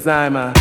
Cause I'm a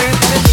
everything